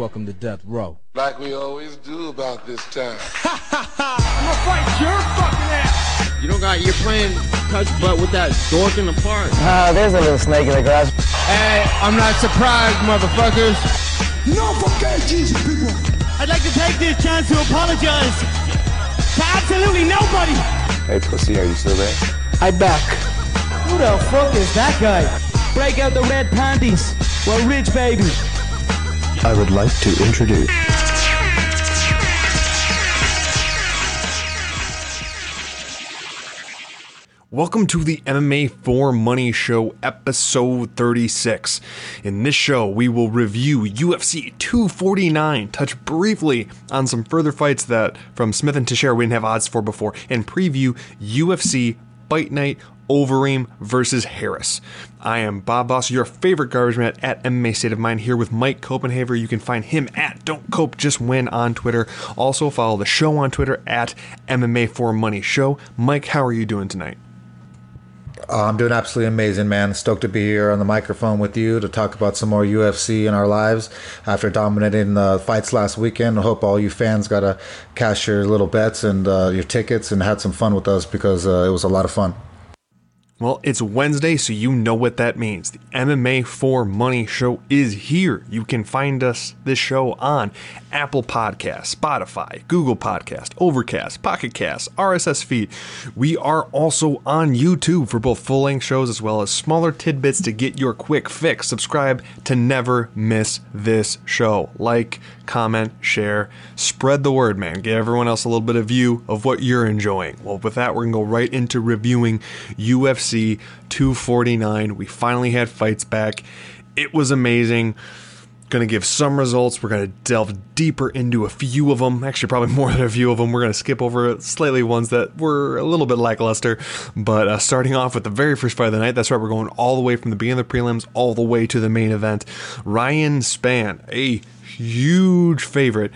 Welcome to Death Row. Like we always do about this time. I'm gonna fight your fucking ass. You don't got, you're playing touch butt with that dork in the park. Ah, there's a little snake in the grass. Hey, I'm not surprised, motherfuckers. No forget Jesus, people. I'd like to take this chance to apologize to absolutely nobody. Hey, pussy, are you still there? I back. Who the fuck is that guy? Break out the red panties. We're rich, baby. I would like to introduce. Welcome to the MMA for Money Show, episode 36. In this show, we will review UFC 249, touch briefly on some further fights that from Smith and Teixeira we didn't have odds for before, and preview UFC Fight Night Overeem versus Harris. I am Bob Boss, your favorite garbage man at MMA State of Mind, here with Mike Copenhaver. You can find him at Don't Cope Just Win on Twitter. Also follow the show on Twitter at MMA for Money Show. Mike, how are you doing tonight? Uh, I'm doing absolutely amazing, man. Stoked to be here on the microphone with you to talk about some more UFC in our lives after dominating the fights last weekend. I hope all you fans got to cash your little bets and uh, your tickets and had some fun with us because uh, it was a lot of fun. Well, it's Wednesday, so you know what that means. The MMA for Money show is here. You can find us this show on Apple Podcast, Spotify, Google Podcast, Overcast, Pocket Cast, RSS feed. We are also on YouTube for both full-length shows as well as smaller tidbits to get your quick fix. Subscribe to never miss this show. Like, comment, share, spread the word, man. Get everyone else a little bit of view of what you're enjoying. Well, with that, we're going to go right into reviewing UFC 249. We finally had fights back. It was amazing. Going to give some results. We're going to delve deeper into a few of them. Actually, probably more than a few of them. We're going to skip over slightly ones that were a little bit lackluster. But uh, starting off with the very first fight of the night, that's right. We're going all the way from the beginning of the prelims all the way to the main event. Ryan Spann, a huge favorite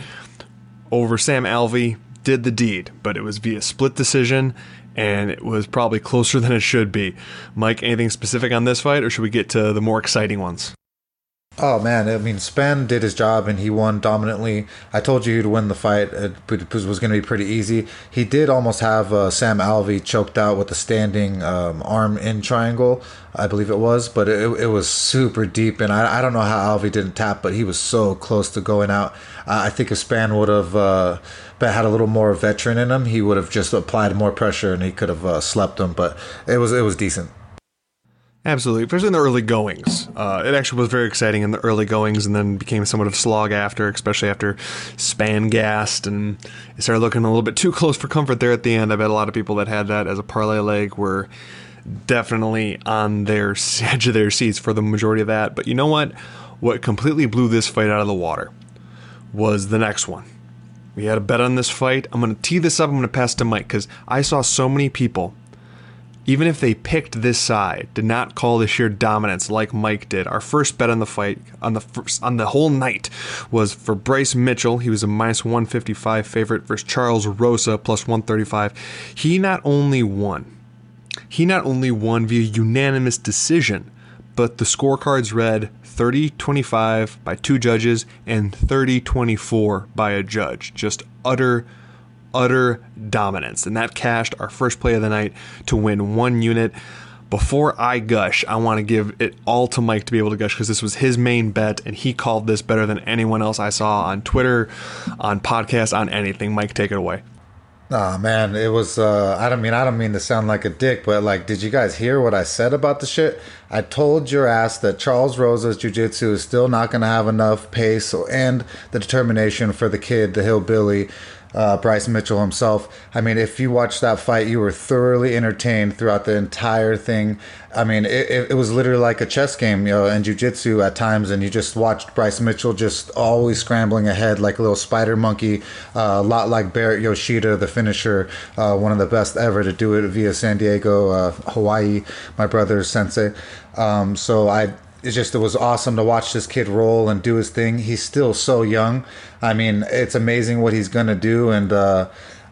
over Sam Alvey, did the deed, but it was via split decision and it was probably closer than it should be. Mike, anything specific on this fight, or should we get to the more exciting ones? Oh man, I mean, Spann did his job and he won dominantly. I told you he'd win the fight. It was going to be pretty easy. He did almost have uh, Sam Alvey choked out with a standing um, arm in triangle, I believe it was, but it, it was super deep. And I, I don't know how Alvey didn't tap, but he was so close to going out. I think if Spann would have uh, had a little more veteran in him, he would have just applied more pressure and he could have uh, slept him. But it was it was decent. Absolutely, especially in the early goings. Uh, it actually was very exciting in the early goings, and then became somewhat of slog after, especially after Spann gassed and it started looking a little bit too close for comfort there at the end. I bet a lot of people that had that as a parlay leg were definitely on their edge of their seats for the majority of that. But you know what? What completely blew this fight out of the water was the next one. We had a bet on this fight. I'm going to tee this up. I'm going to pass to Mike because I saw so many people even if they picked this side, did not call the sheer dominance like Mike did. Our first bet on the fight on the first, on the whole night was for Bryce Mitchell. He was a minus 155 favorite versus Charles Rosa plus 135. He not only won, he not only won via unanimous decision, but the scorecards read 30 25 by two judges and 30 24 by a judge. Just utter utter dominance. And that cashed our first play of the night to win one unit. Before I gush, I want to give it all to Mike to be able to gush because this was his main bet and he called this better than anyone else I saw on Twitter, on podcasts, on anything. Mike, take it away. Oh man, it was. Uh, I don't mean I don't mean to sound like a dick, but like, did you guys hear what I said about the shit? I told your ass that Charles Rosa's jiu-jitsu is still not going to have enough pace and the determination for the kid, the hillbilly, uh, Bryce Mitchell himself. I mean, if you watched that fight, you were thoroughly entertained throughout the entire thing. I mean, it, it was literally like a chess game, you know, and jujitsu at times, and you just watched Bryce Mitchell just always scrambling ahead like a little spider monkey, uh, a lot like Baret Yoshida, the finisher, uh, one of the best ever to do it via San Diego, uh, Hawaii, my brother's sensei. Um, so I it's just it was awesome to watch this kid roll and do his thing. He's still so young. I mean, it's amazing what he's gonna do, and uh,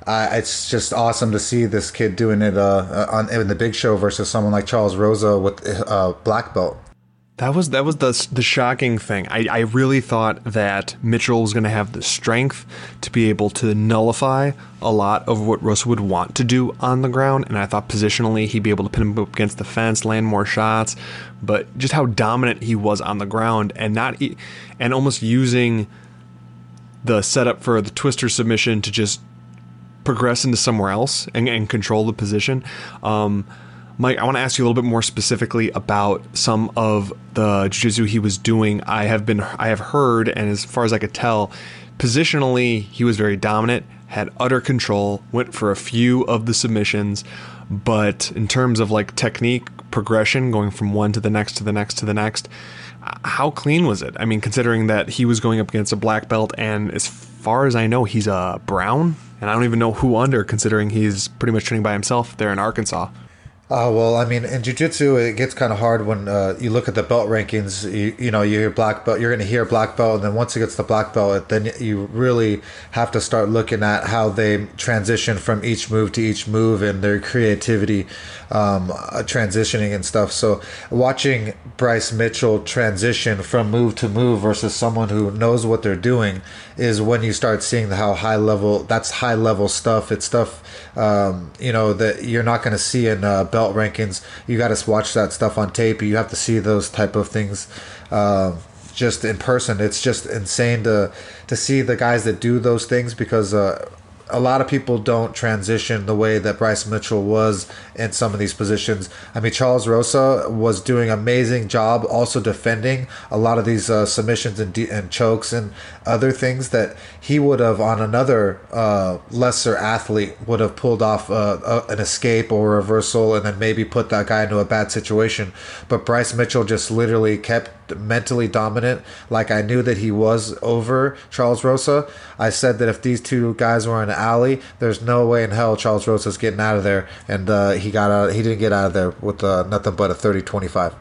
I, it's just awesome to see this kid doing it uh, on in the big show versus someone like Charles Rosa with uh, black belt. That was that was the the shocking thing. I, I really thought that Mitchell was going to have the strength to be able to nullify a lot of what Rosa would want to do on the ground, and I thought positionally he'd be able to pin him up against the fence, land more shots. But just how dominant he was on the ground, and not and almost using the setup for the twister submission to just progress into somewhere else and, and control the position. Um, Mike, I want to ask you a little bit more specifically about some of the jiu-jitsu he was doing. I have been, I have heard, and as far as I could tell, positionally he was very dominant, had utter control, went for a few of the submissions, but in terms of like technique progression, going from one to the next to the next to the next, how clean was it? I mean, considering that he was going up against a black belt, and as far as I know, he's a brown, and I don't even know who under, considering he's pretty much training by himself there in Arkansas. Uh, well, I mean, in jiu-jitsu, it gets kind of hard when uh, you look at the belt rankings. You, you know, you hear black belt, you're going to hear black belt, and then once it gets to black belt, then you really have to start looking at how they transition from each move to each move and their creativity, um, uh, transitioning and stuff. So, watching Bryce Mitchell transition from move to move versus someone who knows what they're doing is when you start seeing how high level that's high level stuff. It's stuff um, you know that you're not going to see in uh, belt rankings. You got to watch that stuff on tape. You have to see those type of things uh, just in person. It's just insane to to see the guys that do those things because. Uh, a lot of people don't transition the way that Bryce Mitchell was in some of these positions. I mean, Charles Rosa was doing amazing job also defending a lot of these uh, submissions and, de- and chokes and other things that he would have on another uh, lesser athlete would have pulled off uh, a, an escape or a reversal and then maybe put that guy into a bad situation. But Bryce Mitchell just literally kept mentally dominant like I knew that he was over Charles Rosa. I said that if these two guys were in an alley, there's no way in hell Charles Rosa's getting out of there. And uh, he got out. He didn't get out of there with uh, nothing but a 30-25.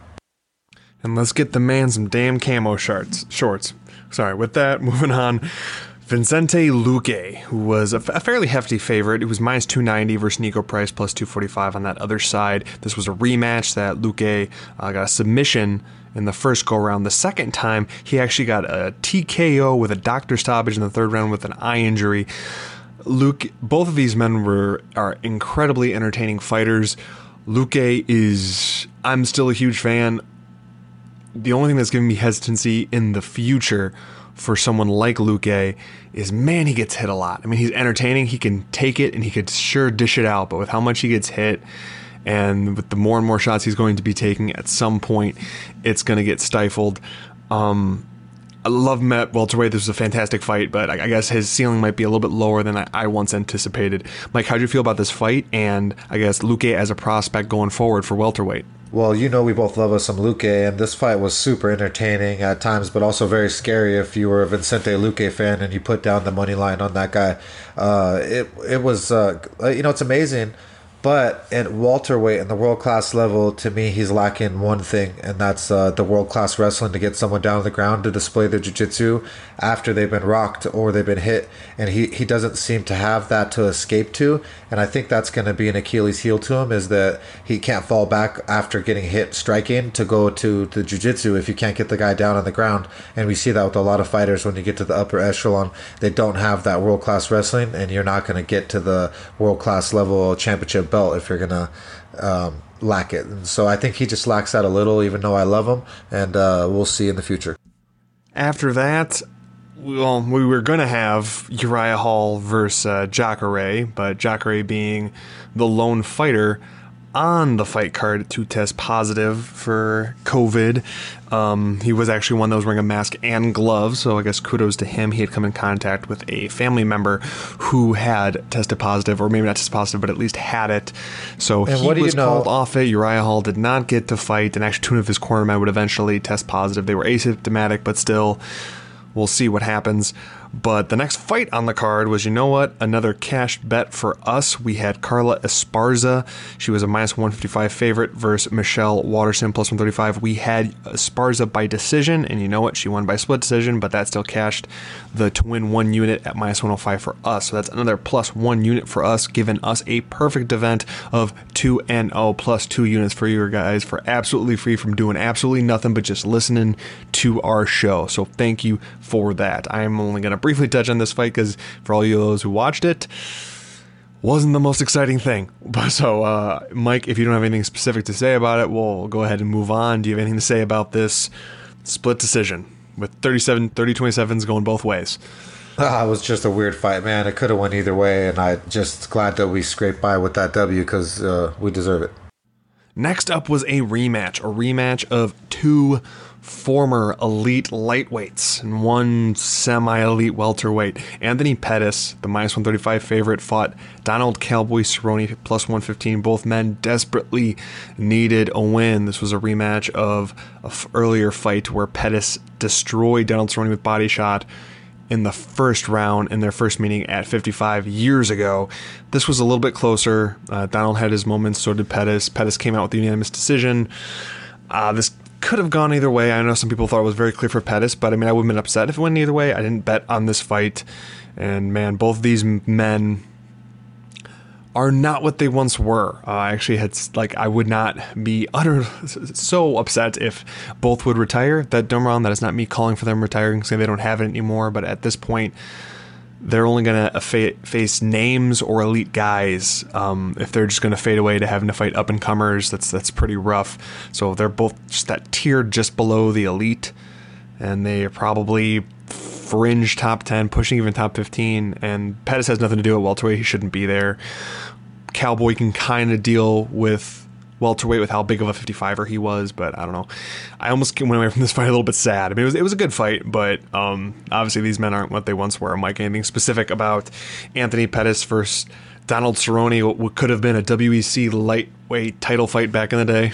And let's get the man some damn camo shorts. Shorts. Sorry. With that, moving on. Vincente Luque, who was a, f- a fairly hefty favorite. It was minus 290 versus Niko Price plus 245 on that other side. This was a rematch that Luque uh, got a submission in the first go round. The second time, he actually got a TKO with a doctor stoppage in the third round with an eye injury. Luque, both of these men were are incredibly entertaining fighters. Luque is, I'm still a huge fan. The only thing that's giving me hesitancy in the future for someone like Luque is man, he gets hit a lot. I mean, he's entertaining, he can take it, and he could sure dish it out, but with how much he gets hit, and with the more and more shots he's going to be taking, at some point, it's going to get stifled. Um, I love Met welterweight. This was a fantastic fight, but I guess his ceiling might be a little bit lower than I, I once anticipated. Mike, how do you feel about this fight? And I guess Luque as a prospect going forward for welterweight. Well, you know we both love us some Luque, and this fight was super entertaining at times, but also very scary if you were a Vincente Luque fan and you put down the money line on that guy. Uh, it it was uh, you know it's amazing but at welterweight and the world class level, to me, he's lacking one thing, and that's uh, the world class wrestling to get someone down on the ground to display their jiu jitsu after they've been rocked or they've been hit. And he, he doesn't seem to have that to escape to. And I think that's going to be an Achilles heel to him is that he can't fall back after getting hit striking to go to the jiu jitsu if you can't get the guy down on the ground. And we see that with a lot of fighters when you get to the upper echelon, they don't have that world class wrestling, and you're not going to get to the world class level championship belt if you're gonna um, lack it. And so I think he just lacks that a little, even though I love him, and uh, we'll see in the future. After that, well, we were going to have Uriah Hall versus uh, Jacare, but Jacare being the lone fighter on the fight card to test positive for COVID. Um, he was actually one that was wearing a mask and gloves, so I guess kudos to him. He had come in contact with a family member who had tested positive, or maybe not tested positive, but at least had it. So And he what do you was know- called off it. Uriah Hall did not get to fight, and actually two of his cornermen would eventually test positive. They were asymptomatic, but still, we'll see what happens. But the next fight on the card was, you know what? Another cashed bet for us. We had Carla Esparza. She was a minus 155 favorite versus Michelle Waterson plus 135. We had Esparza by decision, and you know what? She won by split decision, but that still cashed the to win one unit at minus 105 for us. So that's another plus one unit for us, giving us a perfect event of 2 and 0 plus two units for you guys for absolutely free from doing absolutely nothing but just listening to our show. So thank you for that. I'm only going to briefly touch on this fight because for all you those who watched it, wasn't the most exciting thing. So, uh, Mike, if you don't have anything specific to say about it, we'll go ahead and move on. Do you have anything to say about this split decision with 37, 30 27s going both ways? Ah, it was just a weird fight, man. It could have went either way, and I'm just glad that we scraped by with that W because uh, we deserve it. Next up was a rematch, a rematch of two former elite lightweights and one semi-elite welterweight. Anthony Pettis, the minus 135 favorite, fought Donald Cowboy Cerrone plus 115. Both men desperately needed a win. This was a rematch of an earlier fight where Pettis destroyed Donald Cerrone with body shot in the first round in their first meeting at 55 years ago. This was a little bit closer. Uh, Donald had his moments, so did Pettis. Pettis came out with the unanimous decision. Uh, this could have gone either way. I know some people thought it was very clear for Pettis, but I mean, I would have been upset if it went either way. I didn't bet on this fight. And man, both these men are not what they once were. Uh, I actually had like I would not be utter so upset if both would retire. That don't wrong. That is not me calling for them retiring, saying they don't have it anymore. But at this point, they're only going to fa- face names or elite guys. Um, if they're just going to fade away to having to fight up and comers, that's that's pretty rough. So they're both just that tier just below the elite, and they are probably fringe top 10, pushing even top 15. And Pettis has nothing to do at welterweight. He shouldn't be there. Cowboy can kind of deal with welterweight with how big of a 55er he was, but I don't know. I almost went away from this fight a little bit sad. I mean, it was, it was a good fight, but um, obviously these men aren't what they once were. Mike, anything specific about Anthony Pettis versus Donald Cerrone, what could have been a WEC lightweight title fight back in the day?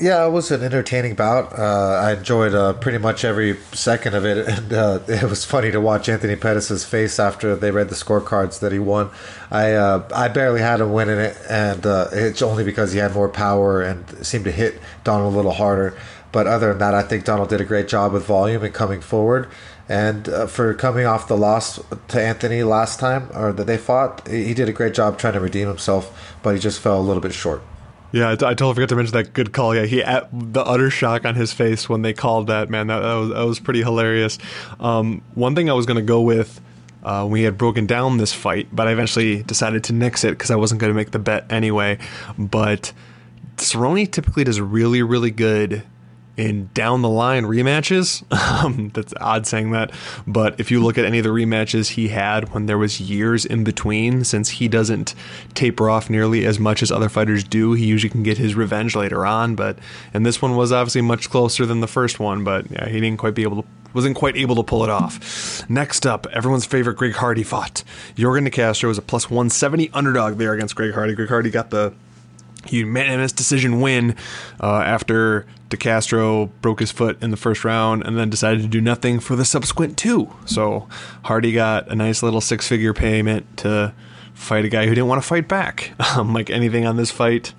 Yeah, it was an entertaining bout. Uh, I enjoyed uh, pretty much every second of it, and uh, it was funny to watch Anthony Pettis' face after they read the scorecards that he won. I uh, I barely had him winning it, and uh, it's only because he had more power and seemed to hit Donald a little harder. But other than that, I think Donald did a great job with volume and coming forward. And uh, for coming off the loss to Anthony last time, or that they fought, he did a great job trying to redeem himself, but he just fell a little bit short. Yeah, I, t- I totally forgot to mention that good call. Yeah, he at the utter shock on his face when they called that man. That, that was that was pretty hilarious. Um, one thing I was going to go with. Uh, we had broken down this fight, but I eventually decided to nix it because I wasn't going to make the bet anyway. But Cerrone typically does really, really good in down the line rematches. Um, that's odd saying that, but if you look at any of the rematches he had when there was years in between, since he doesn't taper off nearly as much as other fighters do, he usually can get his revenge later on. But and this one was obviously much closer than the first one, but yeah, he didn't quite be able to wasn't quite able to pull it off. Next up, everyone's favorite Greg Hardy fought. Yorgan De Castro was a plus 170 underdog there against Greg Hardy. Greg Hardy got the unanimous decision win uh, after De Castro broke his foot in the first round and then decided to do nothing for the subsequent two. So Hardy got a nice little six figure payment to fight a guy who didn't want to fight back. Um, like anything on this fight.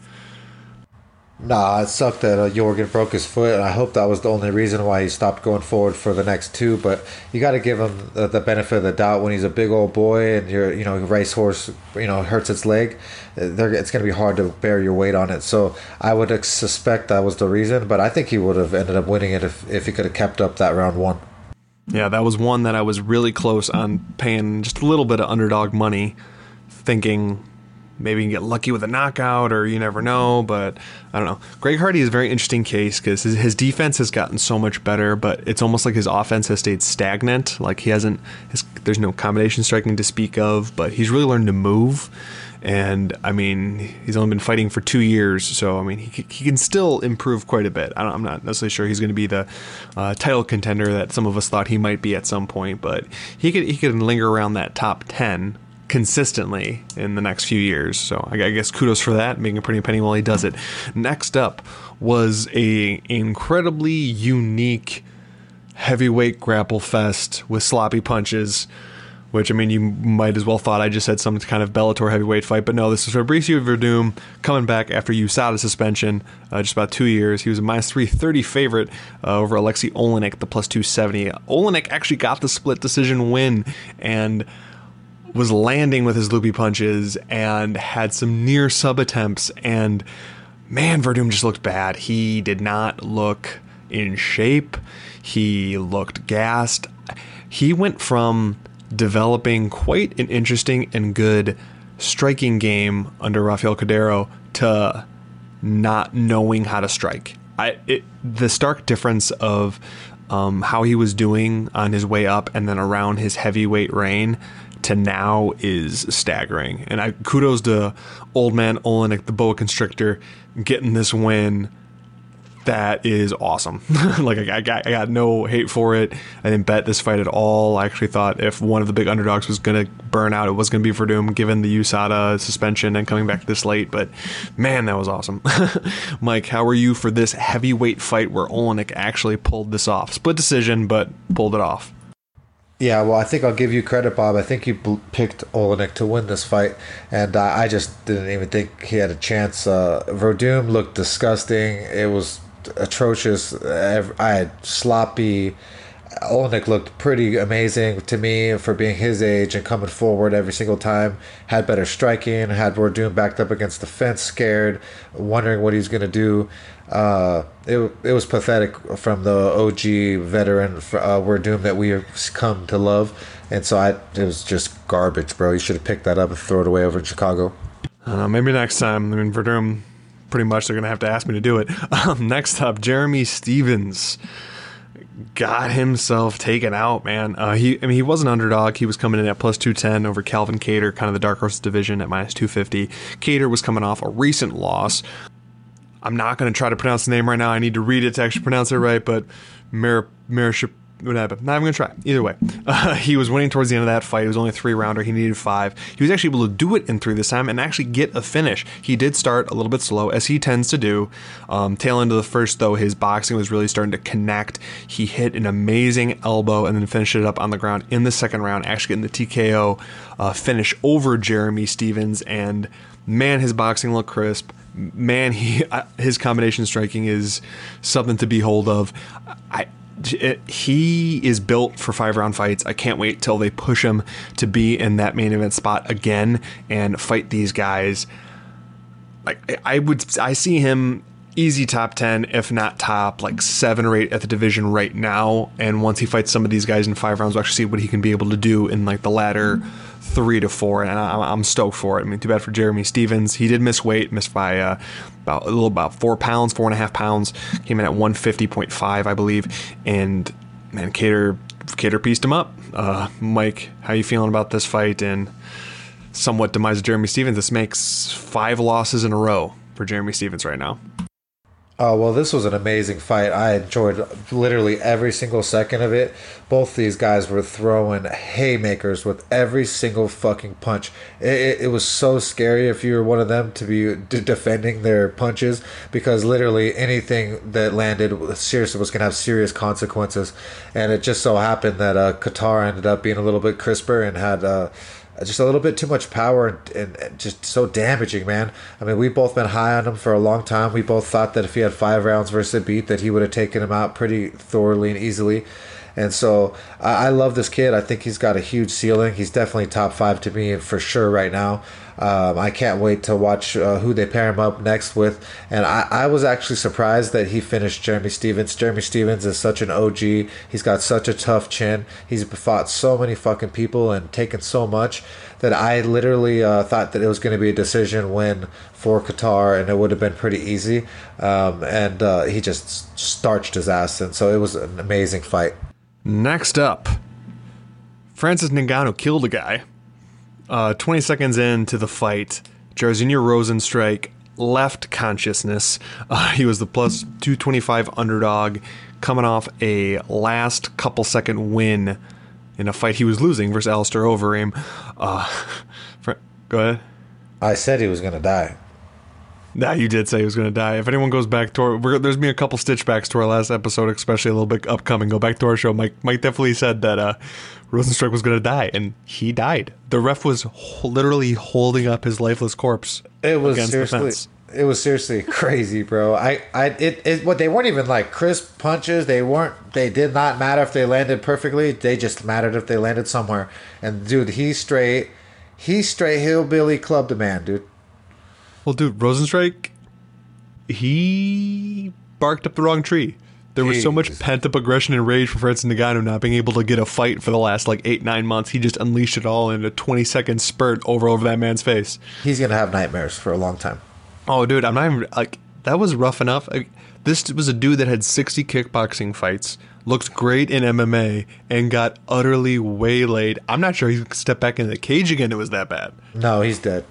Nah, it sucked that uh, Yorgan broke his foot, and I hope that was the only reason why he stopped going forward for the next two. But you got to give him the, the, benefit of the doubt when he's a big old boy and your you know racehorse you know hurts its leg. it's going to be hard to bear your weight on it. So I would suspect that was the reason, but I think he would have ended up winning it if if he could have kept up that round one. Yeah, that was one that I was really close on paying just a little bit of underdog money, thinking maybe you can get lucky with a knockout or you never know but i don't know. Greg hardy is a very interesting case because his, his, defense has gotten so much better but it's almost like his offense has stayed stagnant. Like he hasn't his, there's no combination striking to speak of but he's really learned to move. And I mean, he's only been fighting for two years, so I mean, he, he can still improve quite a bit. I am not necessarily sure he's going to be the uh, title contender that some of us thought he might be at some point, but he could he could linger around that top ten consistently in the next few years. So I guess kudos for that, making a pretty penny while he does it. Next up was a incredibly unique heavyweight grapple fest with sloppy punches. Which I mean, you might as well thought I just said some kind of Bellator heavyweight fight, but no. This is Fabricio Werdum coming back after USADA suspension, uh, just about two years. He was a minus three thirty favorite uh, over Alexei Oleinik, the plus two seventy. Oleinik actually got the split decision win and was landing with his loopy punches and had some near sub attempts. And man, Werdum just looked bad. He did not look in shape. He looked gassed. He went from developing quite an interesting and good striking game under Rafael Cordero to not knowing how to strike. I it, the stark difference of um, how he was doing on his way up and then around his heavyweight reign to now is staggering. And I kudos to old man Oleinik, the boa constrictor, getting this win that is awesome. like I, got, I got no hate for it. I didn't bet this fight at all. I actually thought if one of the big underdogs was going to burn out, it was going to be Werdum, given the USADA suspension and coming back this late. But man, that was awesome. Mike, how are you for this heavyweight fight where Oleinik actually pulled this off? Split decision, but pulled it off. Yeah, well, I think I'll give you credit, Bob. I think you picked Oleinik to win this fight, and uh, I just didn't even think he had a chance. Uh, Werdum looked disgusting. It was atrocious. I had sloppy. Oleinik looked pretty amazing to me for being his age and coming forward every single time. Had better striking. Had Werdum backed up against the fence, scared, wondering what he's going to do. Uh, it, it was pathetic from the OG veteran uh, Werdum that we have come to love. And so I, it was just garbage, bro. You should have picked that up and throw it away over in Chicago. Uh, maybe next time. I mean, Werdum pretty much they're going to have to ask me to do it. Um, next up, Jeremy Stephens got himself taken out, man. Uh, he, I mean, he was an underdog. He was coming in at plus 210 over Calvin Kattar, kind of the dark horse division at minus 250. Kattar was coming off a recent loss. I'm not going to try to pronounce the name right now. I need to read it to actually pronounce it right, but Mer- Meriship whatever. Not even gonna try. Either way, uh, he was winning towards the end of that fight. It was only a three rounder. He needed five. He was actually able to do it in three this time and actually get a finish. He did start a little bit slow, as he tends to do. Um, tail end of the first, though, his boxing was really starting to connect. He hit an amazing elbow and then finished it up on the ground in the second round, actually getting the TKO uh, finish over Jeremy Stephens. And man, his boxing looked crisp man, he his combination striking is something to behold of. I it, he is built for five round fights. I can't wait till they push him to be in that main event spot again and fight these guys. Like I would, I see him easy top 10 if not top like 7 or 8 at the division right now. And once he fights some of these guys in 5 rounds we'll actually see what he can be able to do in like the latter 3 to 4 and I'm stoked for it. I mean too bad for Jeremy Stephens. he did miss weight missed by uh, about a little about 4 pounds 4.5 pounds. Came in at 150.5 I believe. And man Kattar Kattar pieced him up. Uh, Mike how you feeling about this fight? And somewhat demise of Jeremy Stephens? this makes 5 losses in a row for Jeremy Stephens right now Oh, well, this was an amazing fight. I enjoyed literally every single second of it. Both these guys were throwing haymakers with every single fucking punch. It, it, it was so scary if you were one of them to be d- defending their punches because literally anything that landed seriously was going to have serious consequences. And it just so happened that uh, Kattar ended up being a little bit crisper and had. Uh, just a little bit too much power and, and, and, just so damaging, man. I mean, we've both been high on him for a long time. We both thought that if he had five rounds versus a beat, that he would have taken him out pretty thoroughly and easily. And so I, I love this kid. I think he's got a huge ceiling. He's definitely top five to me for sure right now. Um, I can't wait to watch uh, who they pair him up next with. And I, I was actually surprised that he finished Jeremy Stephens. Jeremy Stephens is such an OG. He's got such a tough chin. He's fought so many fucking people and taken so much that I literally uh, thought that it was going to be a decision win for Kattar and it would have been pretty easy. Um, and uh, he just starched his ass. And so it was an amazing fight. Next up, Francis Ngannou killed a guy. Uh, 20 seconds into the fight, Jairzinho Rozenstruik left consciousness. Uh, he was the plus 225 underdog coming off a last couple second win in a fight he was losing versus Alistair Overeem. Uh, go ahead. I said he was going to die. Nah, you did say he was going to die. If anyone goes back to our, we're, there's been a couple stitchbacks to our last episode, especially a little bit upcoming. Go back to our show. Mike Mike definitely said that uh, Rozenstruik was going to die, and he died. The ref was ho- literally holding up his lifeless corpse. It was against the seriously. fence. It was seriously crazy, bro. I, I, it, it, what they weren't even like crisp punches. They weren't. They did not matter if they landed perfectly. They just mattered if they landed somewhere. And dude, he straight, he straight hillbilly clubbed a man, dude. Well, dude, Rozenstruik, he barked up the wrong tree. There was so much pent up aggression and rage for Francis Ngannou not being able to get a fight for the last like eight nine months. He just unleashed it all in a twenty second spurt over over that man's face. He's gonna have nightmares for a long time. Oh, dude, I'm not even like that was rough enough. Like, this was a dude that had 60 kickboxing fights, looked great in MMA, and got utterly waylaid. I'm not sure he could step back into the cage again. It was that bad. No, he's dead.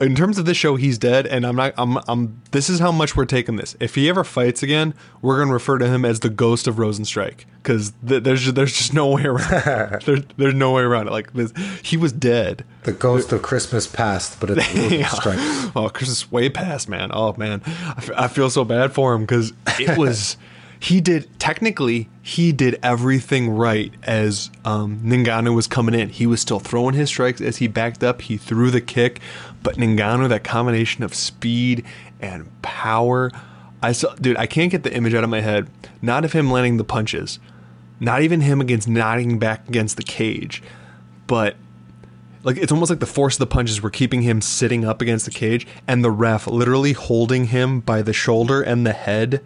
In terms of this show, he's dead, and I'm not. I'm. I'm. This is how much we're taking this. If he ever fights again, we're gonna refer to him as the ghost of Rozenstruik because th- there's just, there's just no way around. there's there's no way around it. Like this, he was dead. The ghost of Christmas past, but it's Rosen Yeah. Oh, Christmas way past, man. Oh man, I, f- I feel so bad for him because it was. he did technically he did everything right as um, Ngannou was coming in. He was still throwing his strikes as he backed up. He threw the kick, but Ngannou that combination of speed and power. I saw, dude. I can't get the image out of my head. Not of him landing the punches, not even him against nodding back against the cage, but like it's almost like the force of the punches were keeping him sitting up against the cage and the ref literally holding him by the shoulder and the head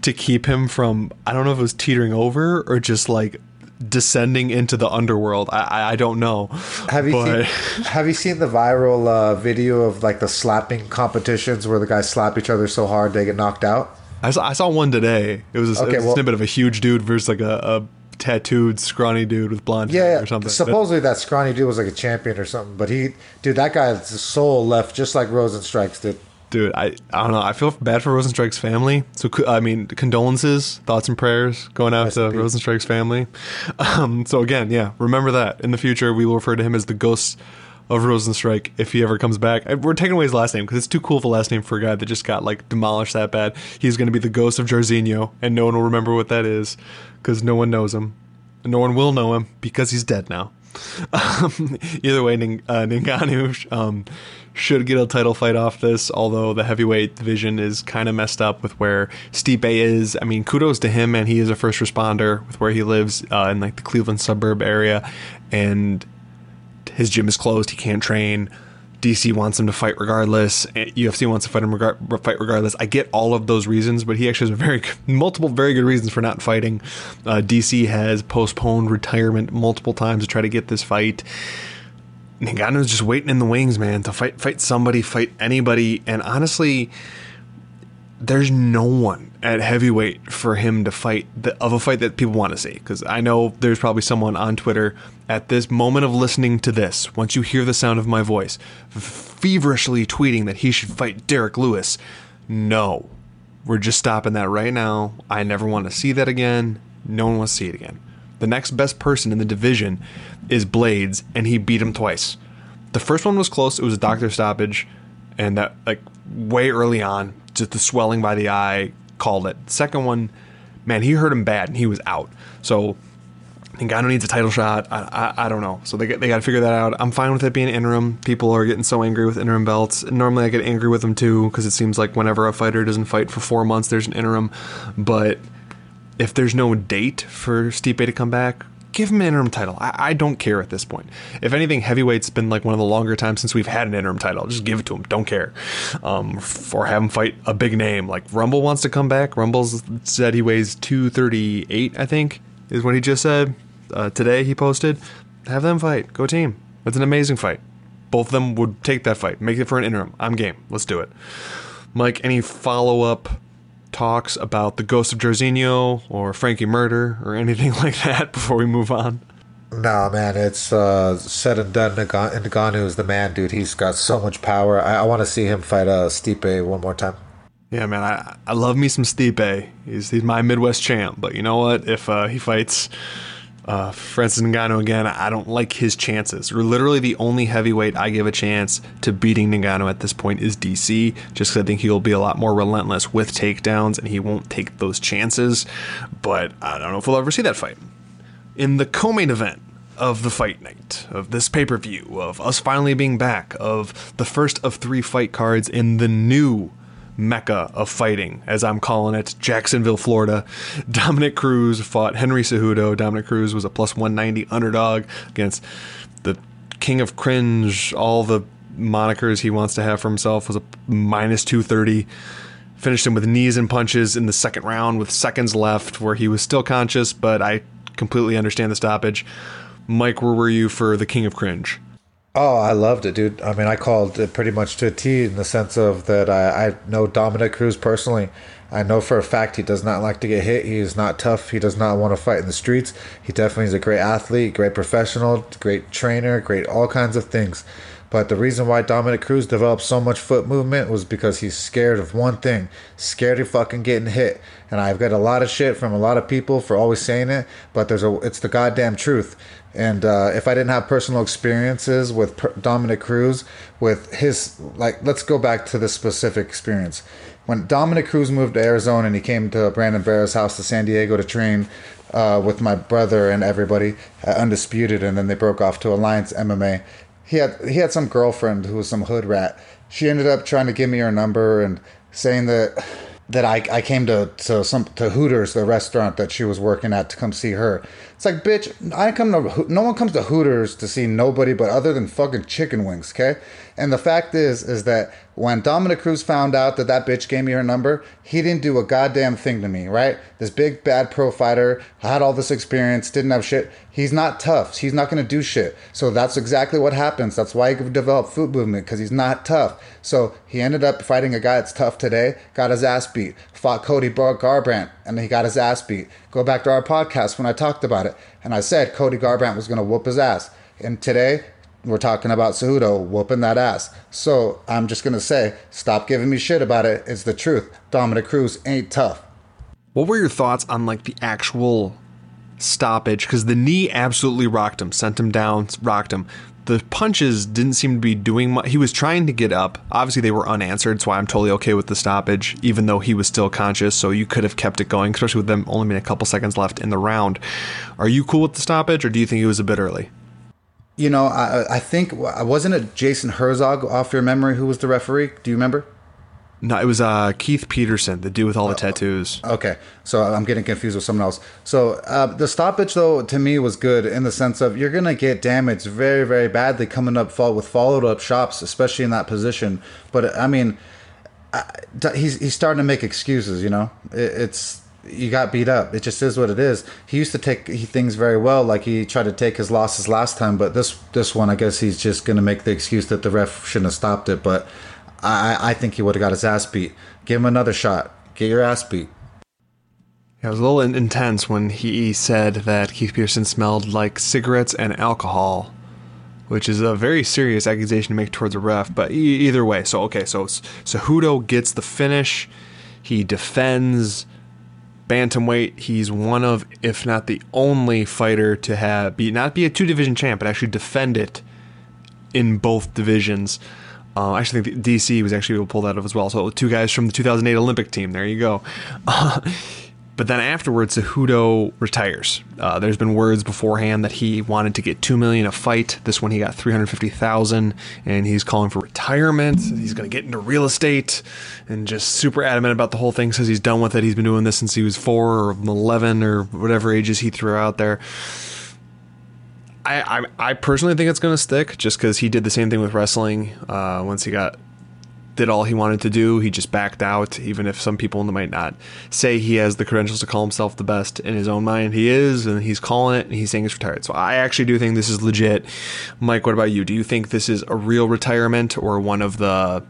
to keep him from I don't know if it was teetering over or just like descending into the underworld. I I, don't know. Have you But- seen, have you seen the viral uh, video of like the slapping competitions where the guys slap each other so hard they get knocked out? I saw, I saw one today. It was a, Okay, it was a snippet of a huge dude versus like a, a tattooed scrawny dude with blonde Yeah, hair or something. supposedly that scrawny dude was like a champion or something, but he, dude, that guy's soul left just like Rozenstruik's did. Dude, I, I don't know. I feel bad for Rozenstruik's family. So, I mean, condolences, thoughts, and prayers going out Rest to. Rozenstruik's family. Um, so, again, yeah, remember that. In the future, we will refer to him as the ghost of Rozenstruik if he ever comes back. We're taking away his last name because it's too cool of a last name for a guy that just got, like, demolished that bad. He's going to be the ghost of Jairzinho, and no one will remember what that is because no one knows him. And no one will know him because he's dead now. Um, either way, Ning- uh, um, should get a title fight off this, although the heavyweight division is kind of messed up with where Stipe is. I mean, kudos to him, and He is a first responder with where he lives uh, in like the Cleveland suburb area, and his gym is closed. He can't train. DC wants him to fight regardless. UFC wants to fight him regar- fight regardless. I get all of those reasons, but he actually has a very multiple very good reasons for not fighting. Uh, DC has postponed retirement multiple times to try to get this fight. Ngannou's just waiting in the wings, man, to fight fight somebody, fight anybody, and honestly, there's no one at heavyweight for him to fight the, of a fight that people want to see. Because I know there's probably someone on Twitter at this moment of listening to this, once you hear the sound of my voice, feverishly tweeting that he should fight Derrick Lewis. No, we're just stopping that right now. I never want to see that again. No one wants to see it again. The next best person in the division is Blaydes, and he beat him twice. The first one was close. It was a doctor stoppage, and that like way early on, just the swelling by the eye called it. Second one, man, he hurt him bad, and he was out. So Ngannou needs a title shot. I, I, I don't know. So they they got to figure that out. I'm fine with it being interim. People are getting so angry with interim belts. Normally I get angry with them too because it seems like whenever a fighter doesn't fight for four months, there's an interim. But if there's no date for Stipe to come back, give him an interim title. I, I don't care at this point. If anything, heavyweight's been like one of the longer times since we've had an interim title. Just give it to him. Don't care. Um, or have him fight a big name. Like Rumble wants to come back. Rumble's said he weighs 238, I think, is what he just said. Uh, today he posted. Have them fight. Go team. It's an amazing fight. Both of them would take that fight. Make it for an interim. I'm game. Let's do it. Mike, any follow up talks about the ghost of Jairzinho or Frankie Murder or anything like that before we move on? No, man, it's uh, said and done. Ngan- Ngannou is the man, dude. He's got so much power. I, I want to see him fight uh, Stipe one more time. Yeah, man, I, I love me some Stipe. He's he's my Midwest champ. But you know what? If uh, he fights Uh, Francis Ngannou again. I don't like his chances. We're Literally, the only heavyweight I give a chance to beating Ngannou at this point is DC, just because I think he'll be a lot more relentless with takedowns and he won't take those chances. But I don't know if we'll ever see that fight. In the co-main event of the fight night of this pay-per-view of us finally being back of the first of three fight cards in the new mecca of fighting, as I'm calling it, Jacksonville, Florida. Dominick Cruz fought Henry Cejudo. Dominick Cruz was a plus 190 underdog against the king of cringe, all the monikers he wants to have for himself was a minus 230. Finished him with knees and punches in the second round with seconds left, where he was still conscious, but I completely understand the stoppage. Mike, where were you for the king of cringe? Oh, I loved it, dude. I mean, I called it pretty much to a T in the sense of that I, I know Dominick Cruz personally. I know for a fact he does not like to get hit. He is not tough. He does not want to fight in the streets. He definitely is a great athlete, great professional, great trainer, great all kinds of things. But the reason why Dominick Cruz developed so much foot movement was because he's scared of one thing scared of fucking getting hit. And I've got a lot of shit from a lot of people for always saying it, but there's a it's the goddamn truth. And uh, if I didn't have personal experiences with per- Dominick Cruz, with his, like, let's go back to this specific experience. When Dominick Cruz moved to Arizona and he came to Brandon Vera's house to San Diego to train uh, with my brother and everybody at Undisputed, and then they broke off to Alliance MMA. He had he had some girlfriend who was some hood rat. She ended up trying to give me her number and saying that that I, I came to, to some to Hooters, the restaurant that she was working at, to come see her. It's like, bitch, I come to no one comes to Hooters to see nobody but other than fucking chicken wings, okay? And the fact is, is that when Dominick Cruz found out that that bitch gave me her number, he didn't do a goddamn thing to me, right? This big bad pro fighter had all this experience, didn't have shit. He's not tough. He's not gonna do shit. So that's exactly what happens. That's why he developed foot movement because he's not tough. So he ended up fighting a guy that's tough today, got his ass beat. Fought Cody Garbrandt, and he got his ass beat. Go back to our podcast when I talked about it, and I said Cody Garbrandt was gonna whoop his ass. And today we're talking about Cejudo whooping that ass. So I'm just gonna say, stop giving me shit about it. It's the truth. Dominick Cruz ain't tough. What were your thoughts on like the actual stoppage? Because the knee absolutely rocked him, sent him down, rocked him. The punches didn't seem to be doing much. He was trying to get up. Obviously, they were unanswered, so I'm totally okay with the stoppage, even though he was still conscious. So you could have kept it going, especially with them only being a couple seconds left in the round. Are you cool with the stoppage, or do you think it was a bit early? You know, I, I think wasn't it Jason Herzog off your memory who was the referee? Do you remember? No, it was uh, Keith Peterson, the dude with all the tattoos. Okay, so I'm getting confused with someone else. So uh, the stoppage, though, to me was good in the sense of you're gonna get damaged very, very badly coming up fall with followed up shots, especially in that position. But I mean, I, he's he's starting to make excuses. You know, it, it's you got beat up. It just is what it is. He used to take things very well, like he tried to take his losses last time. But this this one, I guess he's just gonna make the excuse that the ref shouldn't have stopped it. But I, I think he would have got his ass beat. Give him another shot. Get your ass beat. It was a little intense when he said that Keith Pearson smelled like cigarettes and alcohol, which is a very serious accusation to make towards a ref. But e- either way, so okay, so Cejudo gets the finish. He defends bantamweight. He's one of, if not the only fighter to have be not be a two division champ, but actually defend it in both divisions. Uh, I actually think DC was actually able to pull that off as well. So two guys from the 2008 Olympic team. There you go. Uh, but then afterwards, Cejudo retires. Uh, there's been words beforehand that he wanted to get two million a fight. This one he got 350,000, and he's calling for retirement. He's going to get into real estate, and just super adamant about the whole thing. Says he's done with it. He's been doing this since he was four or 11 or whatever ages he threw out there. I, I, I personally think it's going to stick just because he did the same thing with wrestling. Uh, once he got did all he wanted to do, he just backed out. Even if some people might not say he has the credentials to call himself the best in his own mind, he is, and he's calling it, and he's saying he's retired. So I actually do think this is legit. Mike, what about you? Do you think this is a real retirement or one of the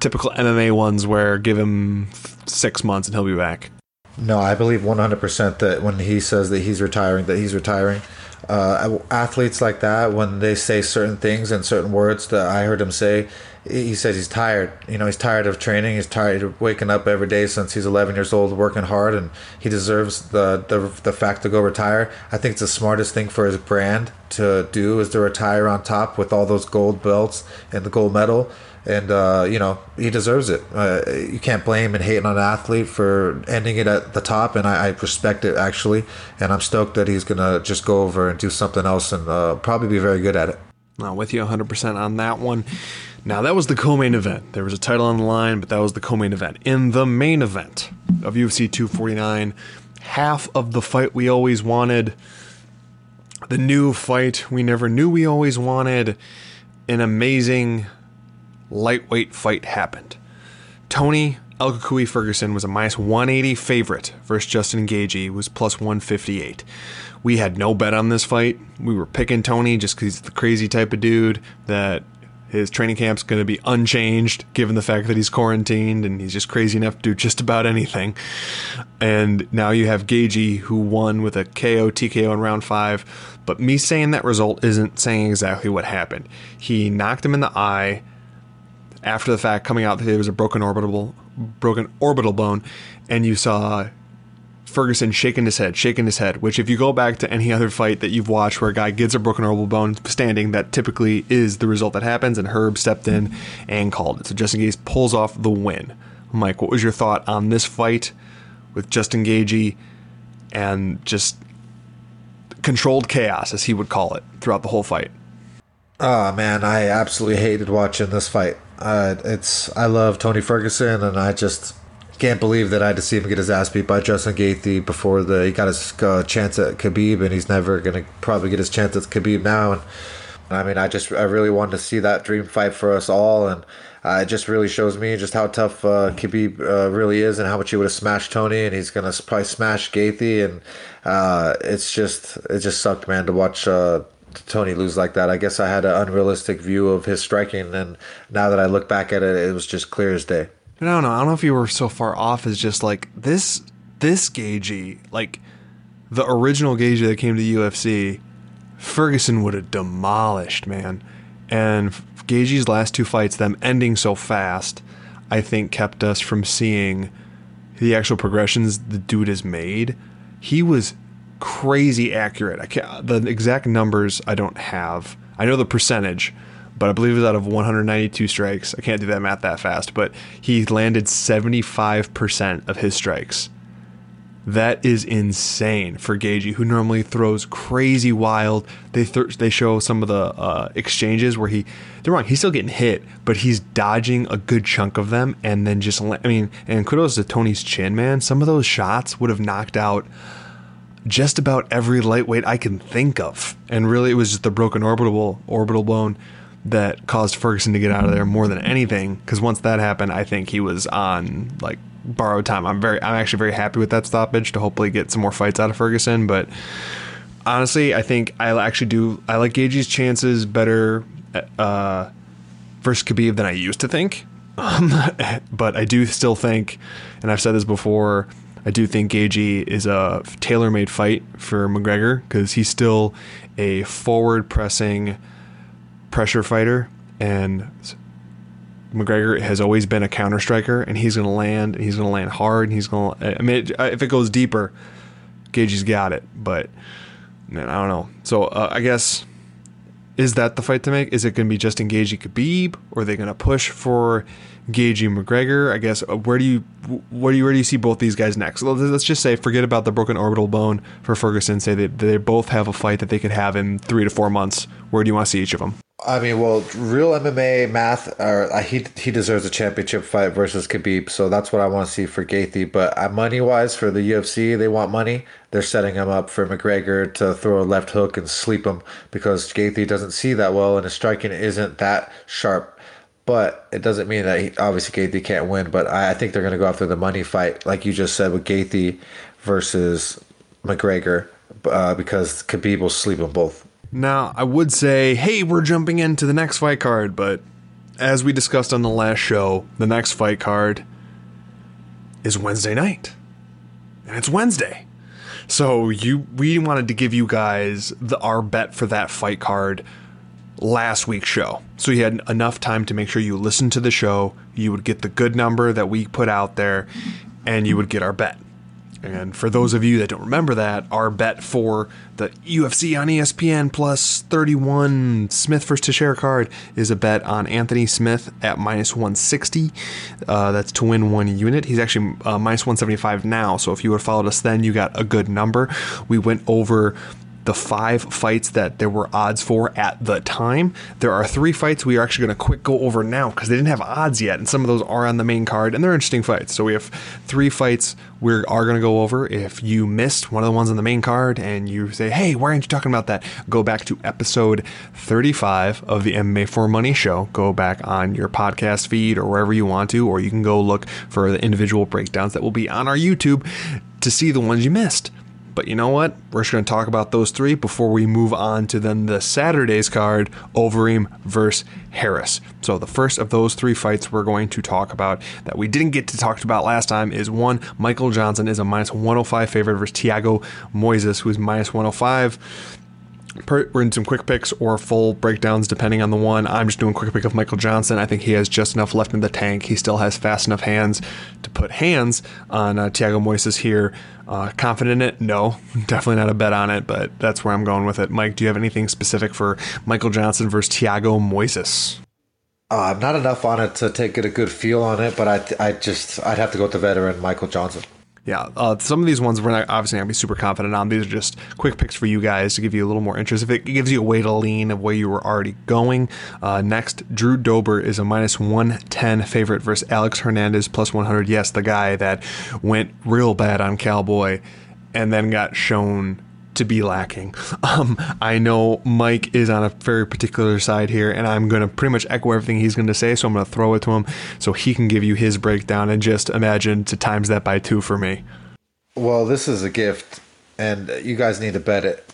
typical MMA ones where give him six months and he'll be back? No, I believe 100% that when he says that he's retiring, that he's retiring. Uh, athletes like that when they say certain things and certain words that I heard him say. He says he's tired. You know, he's tired of training. He's tired of waking up every day since he's 11 years old, working hard, and he deserves the the, the fact to go retire. I think it's the smartest thing for his brand to do is to retire on top with all those gold belts and the gold medal and uh, you know he deserves it. Uh, you can't blame and hate on an athlete for ending it at the top, and I, I, respect it actually. And I'm stoked that he's gonna just go over and do something else and uh, probably be very good at it. I'm with you 100% on that one. Now that was the co-main event. There was a title on the line, but that was the co-main event. In the main event of UFC 249, half of the fight we always wanted, the new fight we never knew we always wanted, an amazing lightweight fight happened. Tony El Cucuy Ferguson was a minus 180 favorite versus Justin Gaethje was plus 158. We had no bet on this fight. We were picking Tony just because he's the crazy type of dude that his training camp's going to be unchanged given the fact that he's quarantined and he's just crazy enough to do just about anything. And now you have Gaethje who won with a KO TKO in round 5, but me saying that result isn't saying exactly what happened. He knocked him in the eye after the fact coming out that there was a broken orbital broken orbital bone and you saw Ferguson shaking his head, shaking his head, which if you go back to any other fight that you've watched where a guy gets a broken orbital bone standing, that typically is the result that happens, and Herb stepped in and called it. So Justin Gaethje pulls off the win. Mike, what was your thought on this fight with Justin Gaethje and just controlled chaos, as he would call it, throughout the whole fight? Oh man, I absolutely hated watching this fight. Uh, it's I love Tony Ferguson, and I just can't believe that I had to see him get his ass beat by Justin Gaethje before the he got his uh, chance at Khabib, and he's never gonna probably get his chance at Khabib now. And I mean, I just I really wanted to see that dream fight for us all, and uh, it just really shows me just how tough uh, Khabib uh, really is, and how much he would have smashed Tony, and he's gonna probably smash Gaethje, and uh, it's just it just sucked, man, to watch. Tony lose like that. I guess I had an unrealistic view of his striking, and now that I look back at it, it was just clear as day. I don't know. I don't know if you were so far off as just like this. This Gaethje, like the original Gaethje that came to UFC, Ferguson would have demolished, man. And Gaethje's last two fights, them ending so fast, I think kept us from seeing the actual progressions the dude has made. He was crazy accurate. I can't the exact numbers I don't have. I know the percentage, but I believe it was out of 192 strikes. I can't do that math that fast, but he landed 75% of his strikes. That is insane for Gaethje, who normally throws crazy wild. They th- they show some of the uh, exchanges where he they're wrong. He's still getting hit, but he's dodging a good chunk of them, and then just I mean, and kudos to Tony's chin, man. Some of those shots would have knocked out just about every lightweight I can think of. And really, it was just the broken orbital orbital bone that caused Ferguson to get out of there more than anything. Because once that happened, I think he was on like borrowed time. I'm very, I'm actually very happy with that stoppage to hopefully get some more fights out of Ferguson. But honestly, I think I actually do. I like Gaethje's chances better uh, versus Khabib than I used to think. but I do still think, and I've said this before I do think Gaethje is a tailor-made fight for McGregor because he's still a forward-pressing pressure fighter, and McGregor has always been a counter striker, and he's going to land, and he's going to land hard, and he's going to. I mean, if it goes deeper, Gaethje's got it, but man, I don't know. So uh, I guess is that the fight to make? Is it going to be Justin Gaethje Khabib, or are they going to push for Gaethje McGregor? I guess uh, where do you where do you where do you see both these guys next? Let's just say forget about the broken orbital bone for Ferguson. Say that they both have a fight that they could have in three to four months. Where do you want to see each of them? I mean, well, real MMA math, or uh, he he deserves a championship fight versus Khabib, so that's what I want to see for Gaethje. But uh, money wise, for the UFC, they want money. They're setting him up for McGregor to throw a left hook and sleep him because Gaethje doesn't see that well, and his striking isn't that sharp. But it doesn't mean that he, obviously Gaethje can't win. But I, I think they're going to go after the money fight, like you just said with Gaethje versus McGregor, uh, because Khabib will sleep them both. Now, I would say, hey, we're jumping into the next fight card, but as we discussed on the last show, the next fight card is Wednesday night. And it's Wednesday. So you we wanted to give you guys the our bet for that fight card last week's show. So you had enough time to make sure you listened to the show, you would get the good number that we put out there, and you would get our bet. And for those of you that don't remember that, our bet for the UFC on ESPN plus 31 Smith versus Teixeira card is a bet on Anthony Smith at minus 160. Uh, that's to win one unit. He's actually uh, minus 175 now. So if you would have followed us then, you got a good number. We went over the five fights that there were odds for at the time. There are three fights we are actually going to quick go over now because they didn't have odds yet, and some of those are on the main card, and they're interesting fights. So we have three fights we are going to go over. If you missed one of the ones on the main card and you say, "Hey, why aren't you talking about that?" Go back to episode 35 of the MMA for Money show. Go back on your podcast feed or wherever you want to, or you can go look for the individual breakdowns that will be on our YouTube to see the ones you missed. But you know what? We're just going to talk about those three before we move on to then the Saturday's card, Overeem versus Harris. So the first of those three fights we're going to talk about that we didn't get to talk about last time is one, Michael Johnson is a minus 105 favorite versus Tiago Moises, who's minus 105 per, we're in some quick picks or full breakdowns depending on the one. I'm just doing quick pick of Michael Johnson. I think he has just enough left in the tank. He still has fast enough hands to put hands on uh, Tiago Moises here. Uh, confident in it? No, definitely not a bet on it, but that's where I'm going with it. Mike, do you have anything specific for Michael Johnson versus Tiago Moises? Uh, not enough on it to take it a good feel on it, but I, I just I'd have to go with the veteran Michael Johnson. Yeah, uh, some of these ones we're not obviously not gonna be super confident on. These are just quick picks for you guys to give you a little more interest. If it gives you a way to lean of where you were already going. Uh, next, Drew Dober is a minus one ten favorite versus Alex Hernandez plus one hundred. Yes, the guy that went real bad on Cowboy and then got shown to be lacking. Um, I know Mike is on a very particular side here, and I'm going to pretty much echo everything he's going to say. So I'm going to throw it to him so he can give you his breakdown and just imagine to times that by two for me. Well, this is a gift, and you guys need to bet it.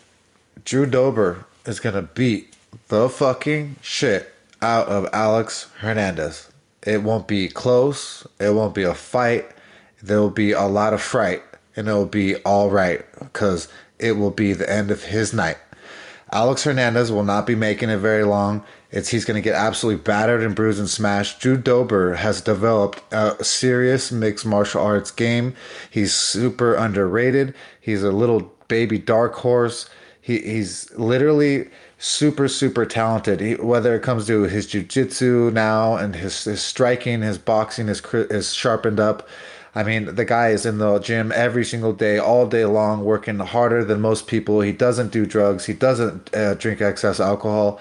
Drew Dober is going to beat the fucking shit out of Alex Hernandez. It won't be close. It won't be a fight. There will be a lot of fright, and it will be all right because it will be the end of his night. Alex Hernandez will not be making it very long. It's he's going to get absolutely battered and bruised and smashed. Drew Dober has developed a serious mixed martial arts game. He's super underrated. He's a little baby dark horse. He he's literally super super talented. He, whether it comes to his jiu-jitsu now and his, his striking, his boxing is is sharpened up. I mean, the guy is in the gym every single day, all day long, working harder than most people. He doesn't do drugs. He doesn't uh, drink excess alcohol.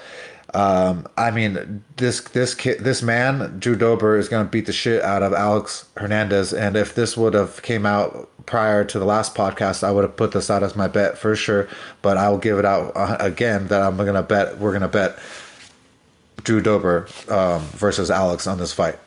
Um, I mean, this this this man, Drew Dober, is going to beat the shit out of Alex Hernandez. And if this would have came out prior to the last podcast, I would have put this out as my bet for sure. But I will give it out uh, again that I'm going to bet we're going to bet Drew Dober um, versus Alex on this fight.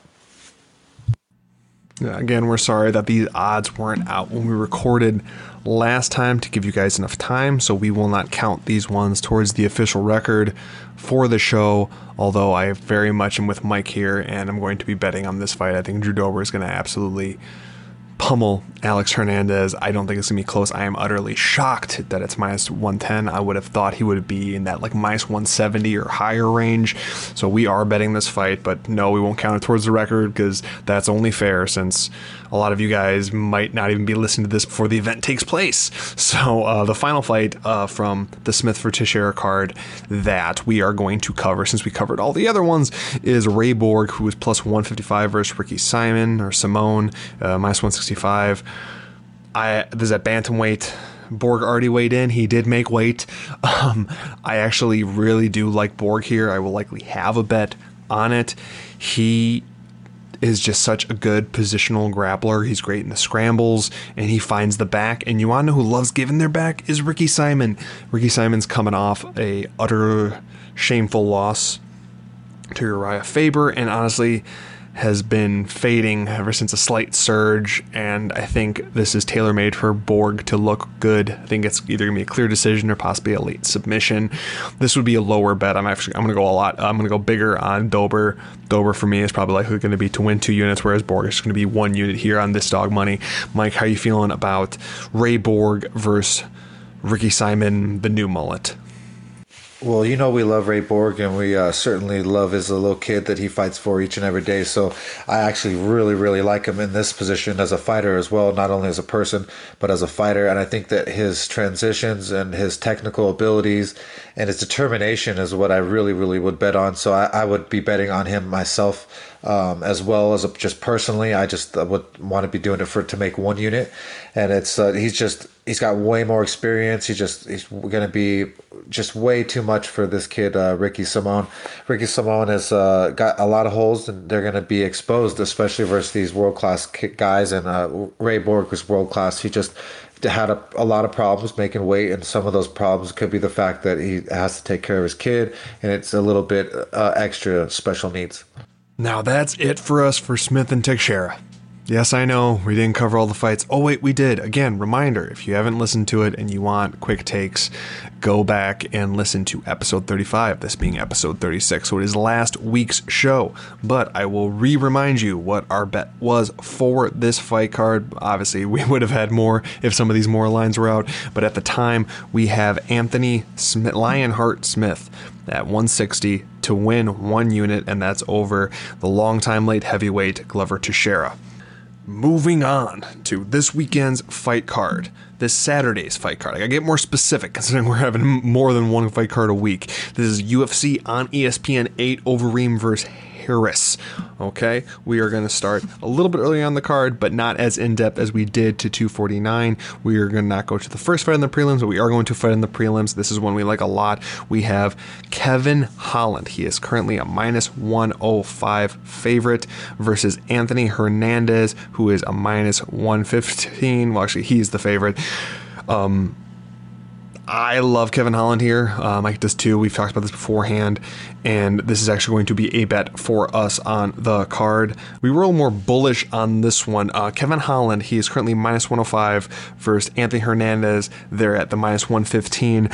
Again, we're sorry that these odds weren't out when we recorded last time to give you guys enough time, so we will not count these ones towards the official record for the show. Although I very much am with Mike here, and I'm going to be betting on this fight. I think Drew Dober is going to absolutely pummel Alex Hernandez. I don't think it's gonna be close. I am utterly shocked that it's minus 110. I would have thought he would be in that like minus 170 or higher range. So we are betting this fight, but no, we won't count it towards the record because that's only fair since a lot of you guys might not even be listening to this before the event takes place. So uh, the final fight uh, from the Smith for Teixeira card that we are going to cover, since we covered all the other ones, is Ray Borg, who is plus 155 versus Ricky Simon or Simone, uh, minus 165. I this is at bantamweight. Borg already weighed in. He did make weight. Um, I actually really do like Borg here. I will likely have a bet on it. He is just such a good positional grappler. He's great in the scrambles and he finds the back. And know who loves giving their back is Ricky Simon. Ricky Simon's coming off a utter shameful loss to Urijah Faber, and honestly has been fading ever since a slight surge, and I think this is tailor made for Borg to look good. I think it's either gonna be a clear decision or possibly a late submission. This would be a lower bet. I'm actually I'm gonna go a lot. I'm gonna go bigger on Dober. Dober for me is probably likely to be to win two units, whereas Borg is to be one unit here on this dog money. Mike, how you feeling about Ray Borg versus Ricky Simon, the new mullet? Well, you know we love Ray Borg, and we uh, certainly love his little kid that he fights for each and every day. So I actually really, really like him in this position as a fighter as well, not only as a person but as a fighter. And I think that his transitions and his technical abilities and his determination is what I really, really would bet on. So I, I would be betting on him myself. Um, as well as just personally, I just would want to be doing it for to make one unit, and it's uh, he's just he's got way more experience. He just he's going to be just way too much for this kid, uh, Ricky Simone. Ricky Simone has uh, got a lot of holes, and they're going to be exposed, especially versus these world class guys. And uh, Ray Borg was world class. He just had a, a lot of problems making weight, and some of those problems could be the fact that he has to take care of his kid, and it's a little bit uh, extra special needs. Now that's it for us for Smith and Teixeira. Yes, I know, we didn't cover all the fights. Oh, wait, we did. Again, reminder if you haven't listened to it and you want quick takes, go back and listen to episode 35, this being episode 36. So it is last week's show. But I will re remind you what our bet was for this fight card. Obviously, we would have had more if some of these more lines were out. But at the time, we have Anthony Smith, Lionheart Smith at 160 to win one unit, and that's over the longtime late heavyweight Glover Teixeira. Moving on to this weekend's fight card, this Saturday's fight card. I gotta get more specific considering we're having more than one fight card a week. This is UFC on ESPN 8 Overeem versus Harris. Okay, we are going to start a little bit early on the card, but not as in depth as we did to 249. We are going to not go to the first fight in the prelims, but we are going to fight in the prelims. This is one we like a lot. We have Kevin Holland. He is currently a minus 105 favorite versus Anthony Hernandez, who is a minus 115. Well, actually, he's the favorite. Um, I love Kevin Holland here. Uh, Mike does too. We've talked about this beforehand, and this is actually going to be a bet for us on the card. We were a little more bullish on this one. Uh, Kevin Holland, he is currently minus 105 versus Anthony Hernandez. They're at the minus 115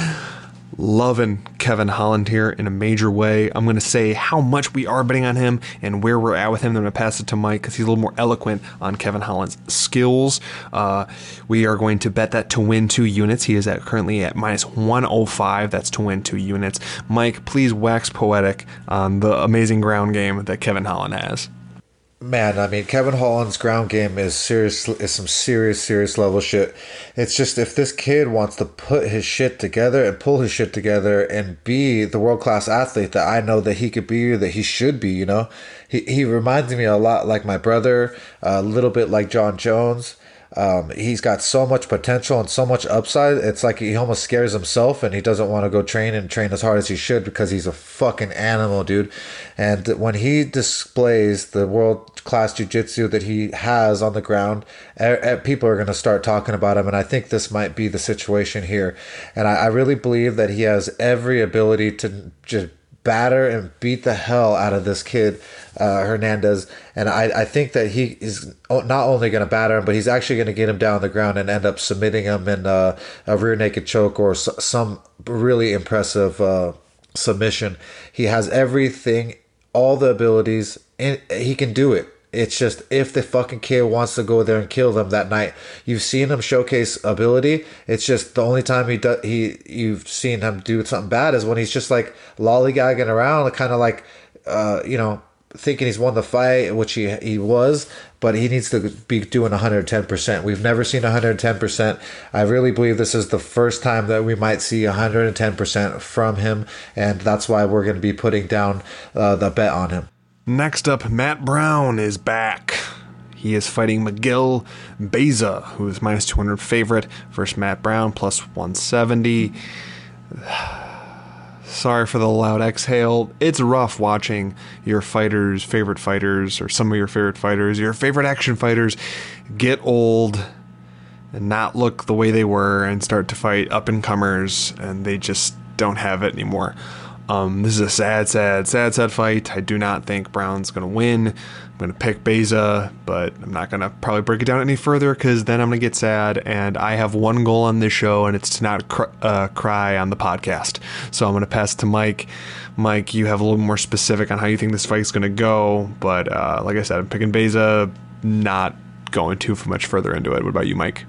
loving Kevin Holland here in a major way. I'm going to say how much we are betting on him and where we're at with him. Then I'm going to pass it to Mike because he's a little more eloquent on Kevin Holland's skills. Uh, we are going to bet that to win two units. He is at currently at minus 105. That's to win two units. Mike, please wax poetic on the amazing ground game that Kevin Holland has. Man, I mean, Kevin Holland's ground game is serious, is some serious, serious level shit. It's just if this kid wants to put his shit together and pull his shit together and be the world class athlete that I know that he could be that he should be, you know, he he reminds me a lot like my brother, a little bit like John Jones. Um, he's got so much potential and so much upside. It's like he almost scares himself and he doesn't want to go train and train as hard as he should because he's a fucking animal, dude. And when he displays the world class jujitsu that he has on the ground, eh, eh, people are going to start talking about him. And I think this might be the situation here. And I, I really believe that he has every ability to just batter and beat the hell out of this kid uh, Hernandez, and I, I think that he is not only going to batter him, but he's actually going to get him down the ground and end up submitting him in uh, a rear naked choke or some really impressive uh, submission. He has everything, all the abilities, and he can do it. It's just if the fucking kid wants to go there and kill them that night. You've seen him showcase ability. It's just the only time he does he you've seen him do something bad is when he's just like lollygagging around, kind of like uh, you know thinking he's won the fight, which he he was, but he needs to be doing 110%. We've never seen 110%. I really believe this is the first time that we might see 110% from him, and that's why we're going to be putting down uh, the bet on him. Next up, Matt Brown is back. He is fighting Miguel Baeza, who is minus 200 favorite, versus Matt Brown, plus 170. Sorry for the loud exhale. It's rough watching your fighters, favorite fighters, or some of your favorite fighters, your favorite action fighters, get old and not look the way they were and start to fight up and comers, and they just don't have it anymore. Um, this is a sad, sad, sad, sad fight. I do not think Brown's going to win. I'm going to pick Baeza, but I'm not going to probably break it down any further because then I'm going to get sad. And I have one goal on this show, and it's to not cr- uh, cry on the podcast. So I'm going to pass to Mike. Mike, you have a little more specific on how you think this fight's going to go. But uh, like I said, I'm picking Baeza, not going too much further into it. What about you, Mike?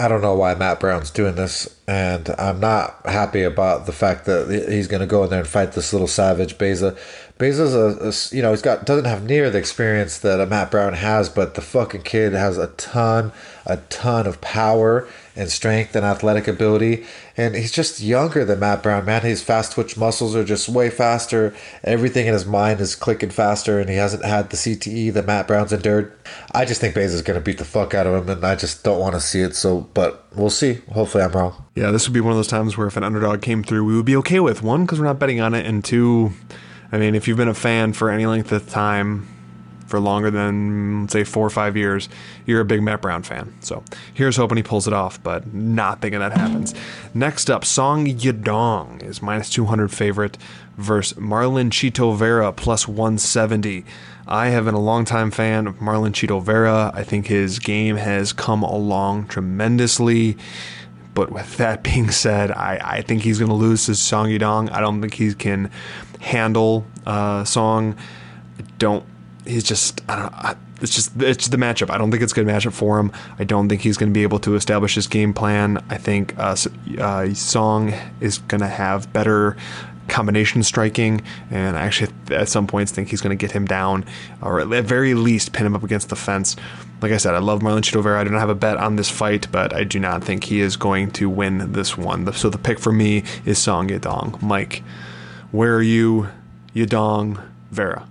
I don't know why Matt Brown's doing this, and I'm not happy about the fact that he's going to go in there and fight this little savage Baeza. Baeza's a, uh, a, uh, you know he's got doesn't have near the experience that a Matt Brown has, but the fucking kid has a ton, a ton of power and strength and athletic ability, and he's just younger than Matt Brown. Man, his fast twitch muscles are just way faster. Everything in his mind is clicking faster, and he hasn't had the CTE that Matt Brown's endured. I just think Baeza's to beat the fuck out of him, and I just don't want to see it. So, but we'll see. Hopefully, I'm wrong. Yeah, this would be one of those times where if an underdog came through, we would be okay with one because we're not betting on it, and two I mean, if you've been a fan for any length of time, for longer than say four or five years, you're a big Matt Brown fan. So here's hoping he pulls it off, but not thinking that happens. Next up, Song Yadong is minus 200 favorite versus Marlon Chito Vera plus 170. I have been a longtime fan of Marlon Chito Vera. I think his game has come along tremendously. But with that being said, I, I think he's going to lose to Song Yadong. I don't think he can handle uh, Song. I don't. He's just. I don't. I, it's just it's the matchup. I don't think it's a good matchup for him. I don't think he's going to be able to establish his game plan. I think uh, uh, Song is going to have better combination striking, and I actually at some points think he's going to get him down, or at very least pin him up against the fence. Like I said, I love Marlon Chito Vera. I do not have a bet on this fight, but I do not think he is going to win this one. So the pick for me is Song Yadong. Mike, where are you, Yadong Vera?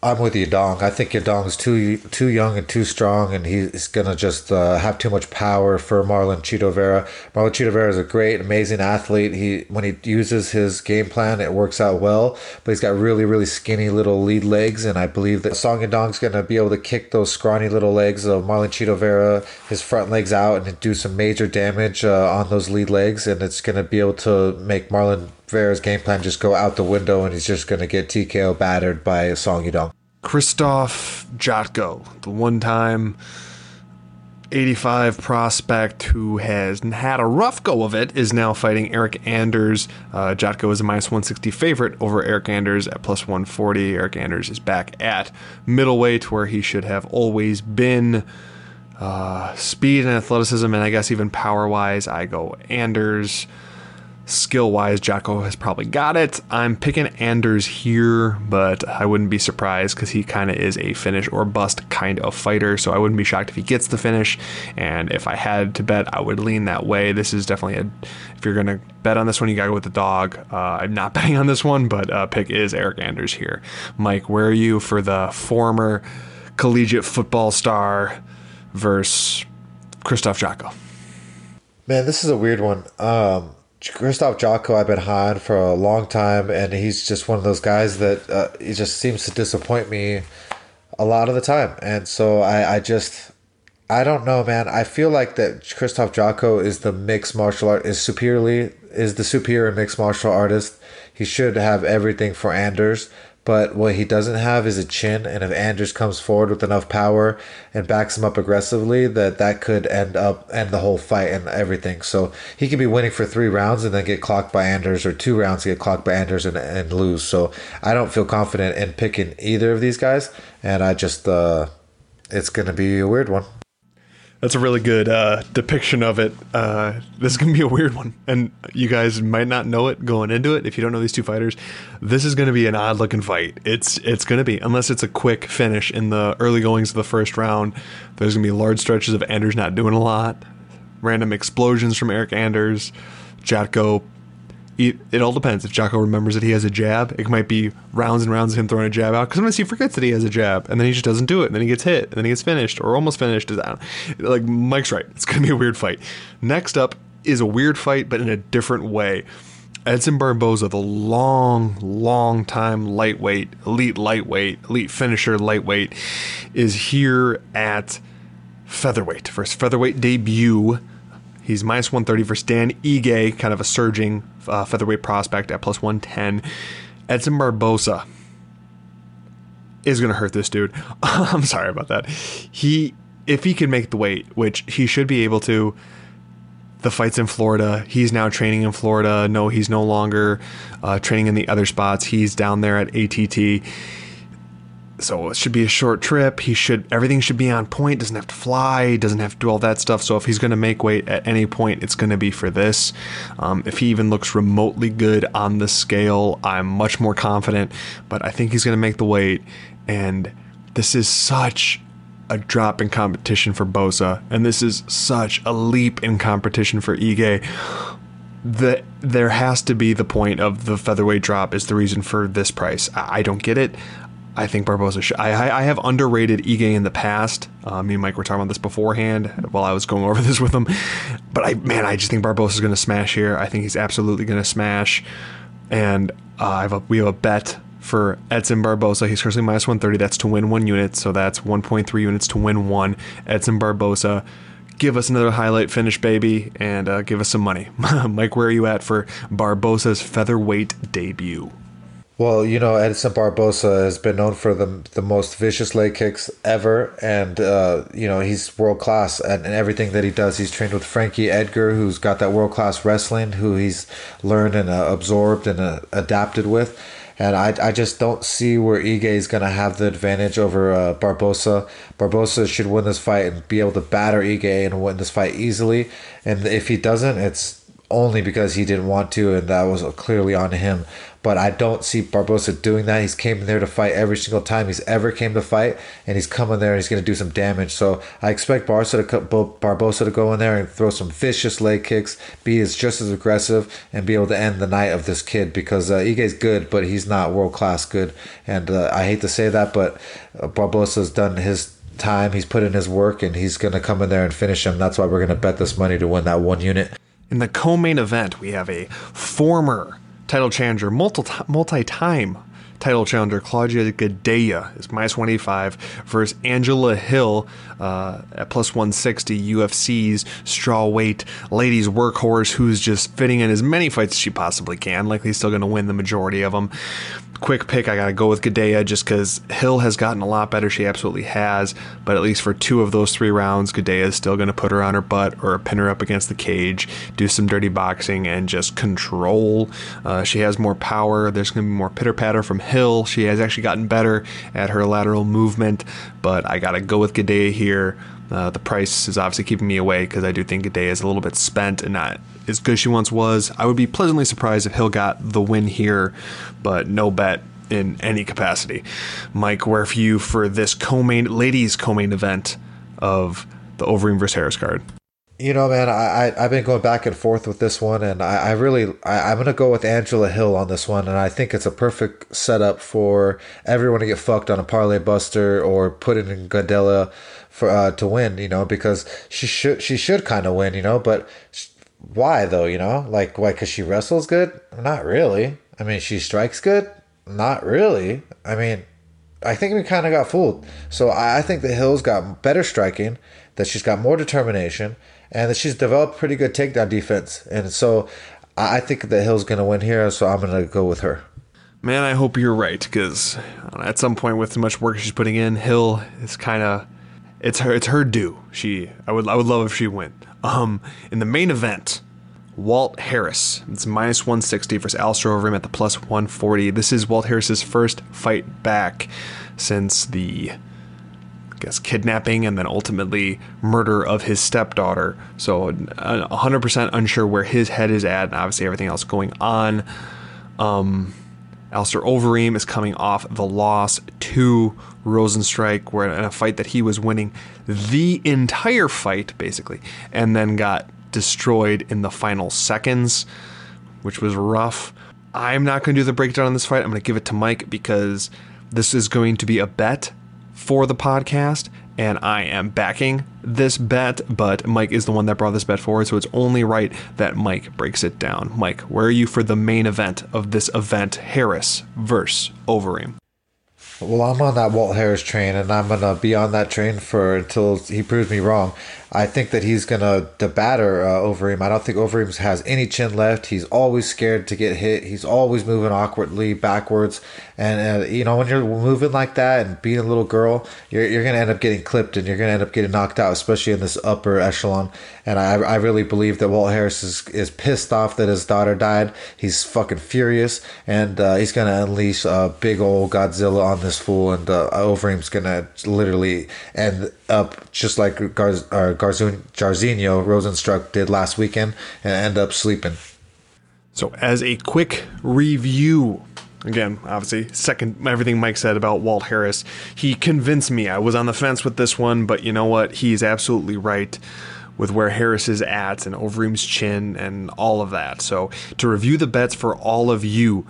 I'm with Yadong. I think Yadong's too too young and too strong, and he's gonna just uh, have too much power for Marlon Chito Vera. Marlon Chito Vera is a great, amazing athlete. He when he uses his game plan, it works out well. But he's got really, really skinny little lead legs, and I believe that Song Yadong's gonna be able to kick those scrawny little legs of Marlon Chito Vera, his front legs out, and do some major damage uh, on those lead legs, and it's gonna be able to make Marlon Vera's game plan just go out the window and he's just going to get TKO battered by Song Yadong. Krzysztof Jotko, the one time 85 prospect who has had a rough go of it, is now fighting Eric Anders. Uh, Jotko is a minus 160 favorite over Eric Anders at plus 140. Eric Anders is back at middleweight where he should have always been. Uh, speed and athleticism, and I guess even power wise, I go Anders. Skill wise, Jotko has probably got it. I'm picking Anders here, but I wouldn't be surprised because he kind of is a finish or bust kind of fighter. So I wouldn't be shocked if he gets the finish. And if I had to bet, I would lean that way. This is definitely a. If you're gonna bet on this one, you gotta go with the dog. Uh, I'm not betting on this one, but uh, pick is Eric Anders here. Mike, where are you for the former collegiate football star versus Krzysztof Jotko? Man, this is a weird one. Um, Krzysztof Jotko, I've been high on for a long time, and he's just one of those guys that uh, he just seems to disappoint me a lot of the time. And so I, I just, I don't know, man. I feel like that Krzysztof Jotko is the mixed martial art is superiorly is the superior mixed martial artist. He should have everything for Anders. But what he doesn't have is a chin, and if Anders comes forward with enough power and backs him up aggressively, that that could end up end the whole fight and everything. So he could be winning for three rounds and then get clocked by Anders, or two rounds get clocked by Anders and, and lose. So I don't feel confident in picking either of these guys, and I just uh, it's gonna be a weird one. That's a really good uh, depiction of it. Uh, this is to be a weird one. And you guys might not know it going into it. If you don't know these two fighters, this is to be an odd looking fight. It's it's to be, unless it's a quick finish in the early goings of the first round, there's to be large stretches of Anders not doing a lot, random explosions from Eric Anders, Jotko it all depends. If Jotko remembers that he has a jab, it might be rounds and rounds of him throwing a jab out. Because sometimes he forgets that he has a jab, and then he just doesn't do it. And then he gets hit, and then he gets finished or almost finished. Like Mike's right. It's to be a weird fight. Next up is a weird fight, but in a different way. Edson Barboza, the long, long time lightweight, elite lightweight, elite finisher lightweight, is here at featherweight. First featherweight debut He's minus 130 versus Dan Ige, kind of a surging uh, featherweight prospect at plus 110. Edson Barboza is going to hurt this dude. I'm sorry about that. He, if he can make the weight, which he should be able to, the fight's in Florida. He's now training in Florida. No, he's no longer uh, training in the other spots. He's down there at ATT. So it should be a short trip. He should everything should be on point. Doesn't have to fly. Doesn't have to do all that stuff. So if he's going to make weight at any point, it's going to be for this. Um, if he even looks remotely good on the scale, I'm much more confident. But I think he's going to make the weight. And this is such a drop in competition for Bosa, and this is such a leap in competition for Ige. The, there has to be the point of the featherweight drop is the reason for this price. I don't get it. I think Barboza. I, I have underrated Ige in the past. Uh, me and Mike were talking about this beforehand while I was going over this with him. But I, man, I just think Barboza is going to smash here. I think he's absolutely going to smash. And uh, I have a, we have a bet for Edson Barboza. He's currently minus 130. That's to win one unit. So that's 1.3 units to win one. Edson Barboza. Give us another highlight finish, baby, and uh, give us some money. Mike, where are you at for Barboza's featherweight debut? Well, you know, Edison Barboza has been known for the the most vicious leg kicks ever, and uh, you know he's world class and everything that he does. He's trained with Frankie Edgar, who's got that world class wrestling, who he's learned and uh, absorbed and uh, adapted with. And I, I just don't see where Ige is going to have the advantage over uh, Barboza. Barboza should win this fight and be able to batter Ige and win this fight easily. And if he doesn't, it's only because he didn't want to, and that was clearly on him. But I don't see Barboza doing that. He's came in there to fight every single time he's ever came to fight, and he's coming there and he's going to do some damage. So I expect Barboza to Barboza to go in there and throw some vicious leg kicks, be as just as aggressive, and be able to end the night of this kid because uh, Ige's good, but he's not world class good. And uh, I hate to say that, but Barboza's done his time. He's put in his work, and he's going to come in there and finish him. That's why we're going to bet this money to win that one unit. In the co-main event, we have a former title challenger, multi time title challenger Claudia Gadelha is minus 185 versus Angela Hill uh, at plus 160, UFC's strawweight ladies workhorse who's just fitting in as many fights as she possibly can. Likely still going to win the majority of them quick pick, I got to go with Gadelha just because Hill has gotten a lot better. She absolutely has. But at least for two of those three rounds, Gadelha is still going to put her on her butt or pin her up against the cage, do some dirty boxing, and just control. Uh, she has more power. There's going to be more pitter patter from Hill. She has actually gotten better at her lateral movement. But I got to go with Gadelha here. Uh, the price is obviously keeping me away because I do think Gadelha is a little bit spent and not as good as she once was. I would be pleasantly surprised if Hill got the win here, but no bet in any capacity. Mike, where for you for this co-main ladies co-main event of the Overeem versus Harris card? You know, man, I, I have been going back and forth with this one, and I, I really I, I'm gonna go with Angela Hill on this one, and I think it's a perfect setup for everyone to get fucked on a parlay buster or put it in Gadelha for uh, to win. You know, because she should she should kind of win. You know, but why though? You know, like why? Because she wrestles good? Not really. I mean, she strikes good? Not really. I mean, I think we kind of got fooled. So I think the Hills got better striking, that she's got more determination, and that she's developed pretty good takedown defense. And so I think the Hills going to win here, so I'm going to go with her. Man, I hope you're right because at some point, with as much work she's putting in, Hill is kind of it's her it's her due. She I would I would love if she win. Um, in the main event, Walt Harris. It's minus 160 versus Alistair Overeem at the plus 140. This is Walt Harris's first fight back since the I guess kidnapping and then ultimately murder of his stepdaughter. So 100% unsure where his head is at, and obviously everything else going on. Um, Alistair Overeem is coming off the loss to Rozenstruik, where in a fight that he was winning the entire fight, basically, and then got destroyed in the final seconds, which was rough. I'm not going to do the breakdown on this fight. I'm going to give it to Mike because this is going to be a bet for the podcast, and I am backing this bet, but Mike is the one that brought this bet forward, so it's only right that Mike breaks it down. Mike, where are you for the main event of this event, Harris versus Overeem? Well, I'm on that Walt Harris train, and I'm gonna be on that train for until he proves me wrong. I think that he's gonna debatter uh, Overeem. I don't think Overeem has any chin left. He's always scared to get hit. He's always moving awkwardly backwards, and uh, you know when you're moving like that and being a little girl, you're you're gonna end up getting clipped and you're gonna end up getting knocked out, especially in this upper echelon. And I I really believe that Walt Harris is is pissed off that his daughter died. He's fucking furious, and uh, he's gonna unleash a big old Godzilla on this fool, and uh, Overeem's gonna literally end up just like Garz, uh, Jairzinho Rozenstruik did last weekend, and end up sleeping. So, as a quick review, again, obviously, second everything Mike said about Walt Harris, he convinced me. I was on the fence with this one, but you know what? He's absolutely right with where Harris is at and Overeem's chin and all of that. So, to review the bets for all of you,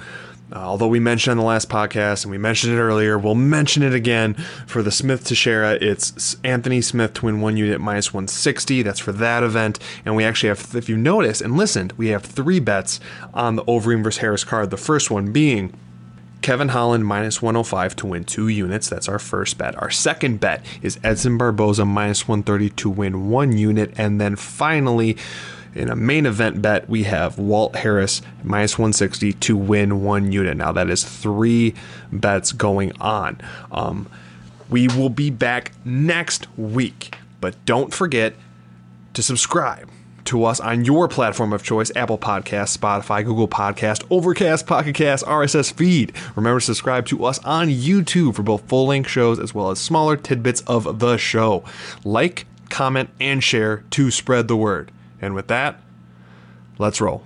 uh, although we mentioned on the last podcast and we mentioned it earlier, we'll mention it again for the Smith Teixeira. It's Anthony Smith to win one unit minus 160. That's for that event. And we actually have, if you noticed and listened, we have three bets on the Overeem versus Harris card. The first one being Kevin Holland minus 105 to win two units. That's our first bet. Our second bet is Edson Barboza minus 130 to win one unit. And then finally, in a main event bet, we have Walt Harris minus 160 to win one unit. Now, that is three bets going on. Um, we will be back next week, but don't forget to subscribe to us on your platform of choice Apple Podcast, Spotify, Google Podcast, Overcast, Pocket Cast, RSS feed. Remember to subscribe to us on YouTube for both full length shows as well as smaller tidbits of the show. Like, comment, and share to spread the word. And with that, let's roll.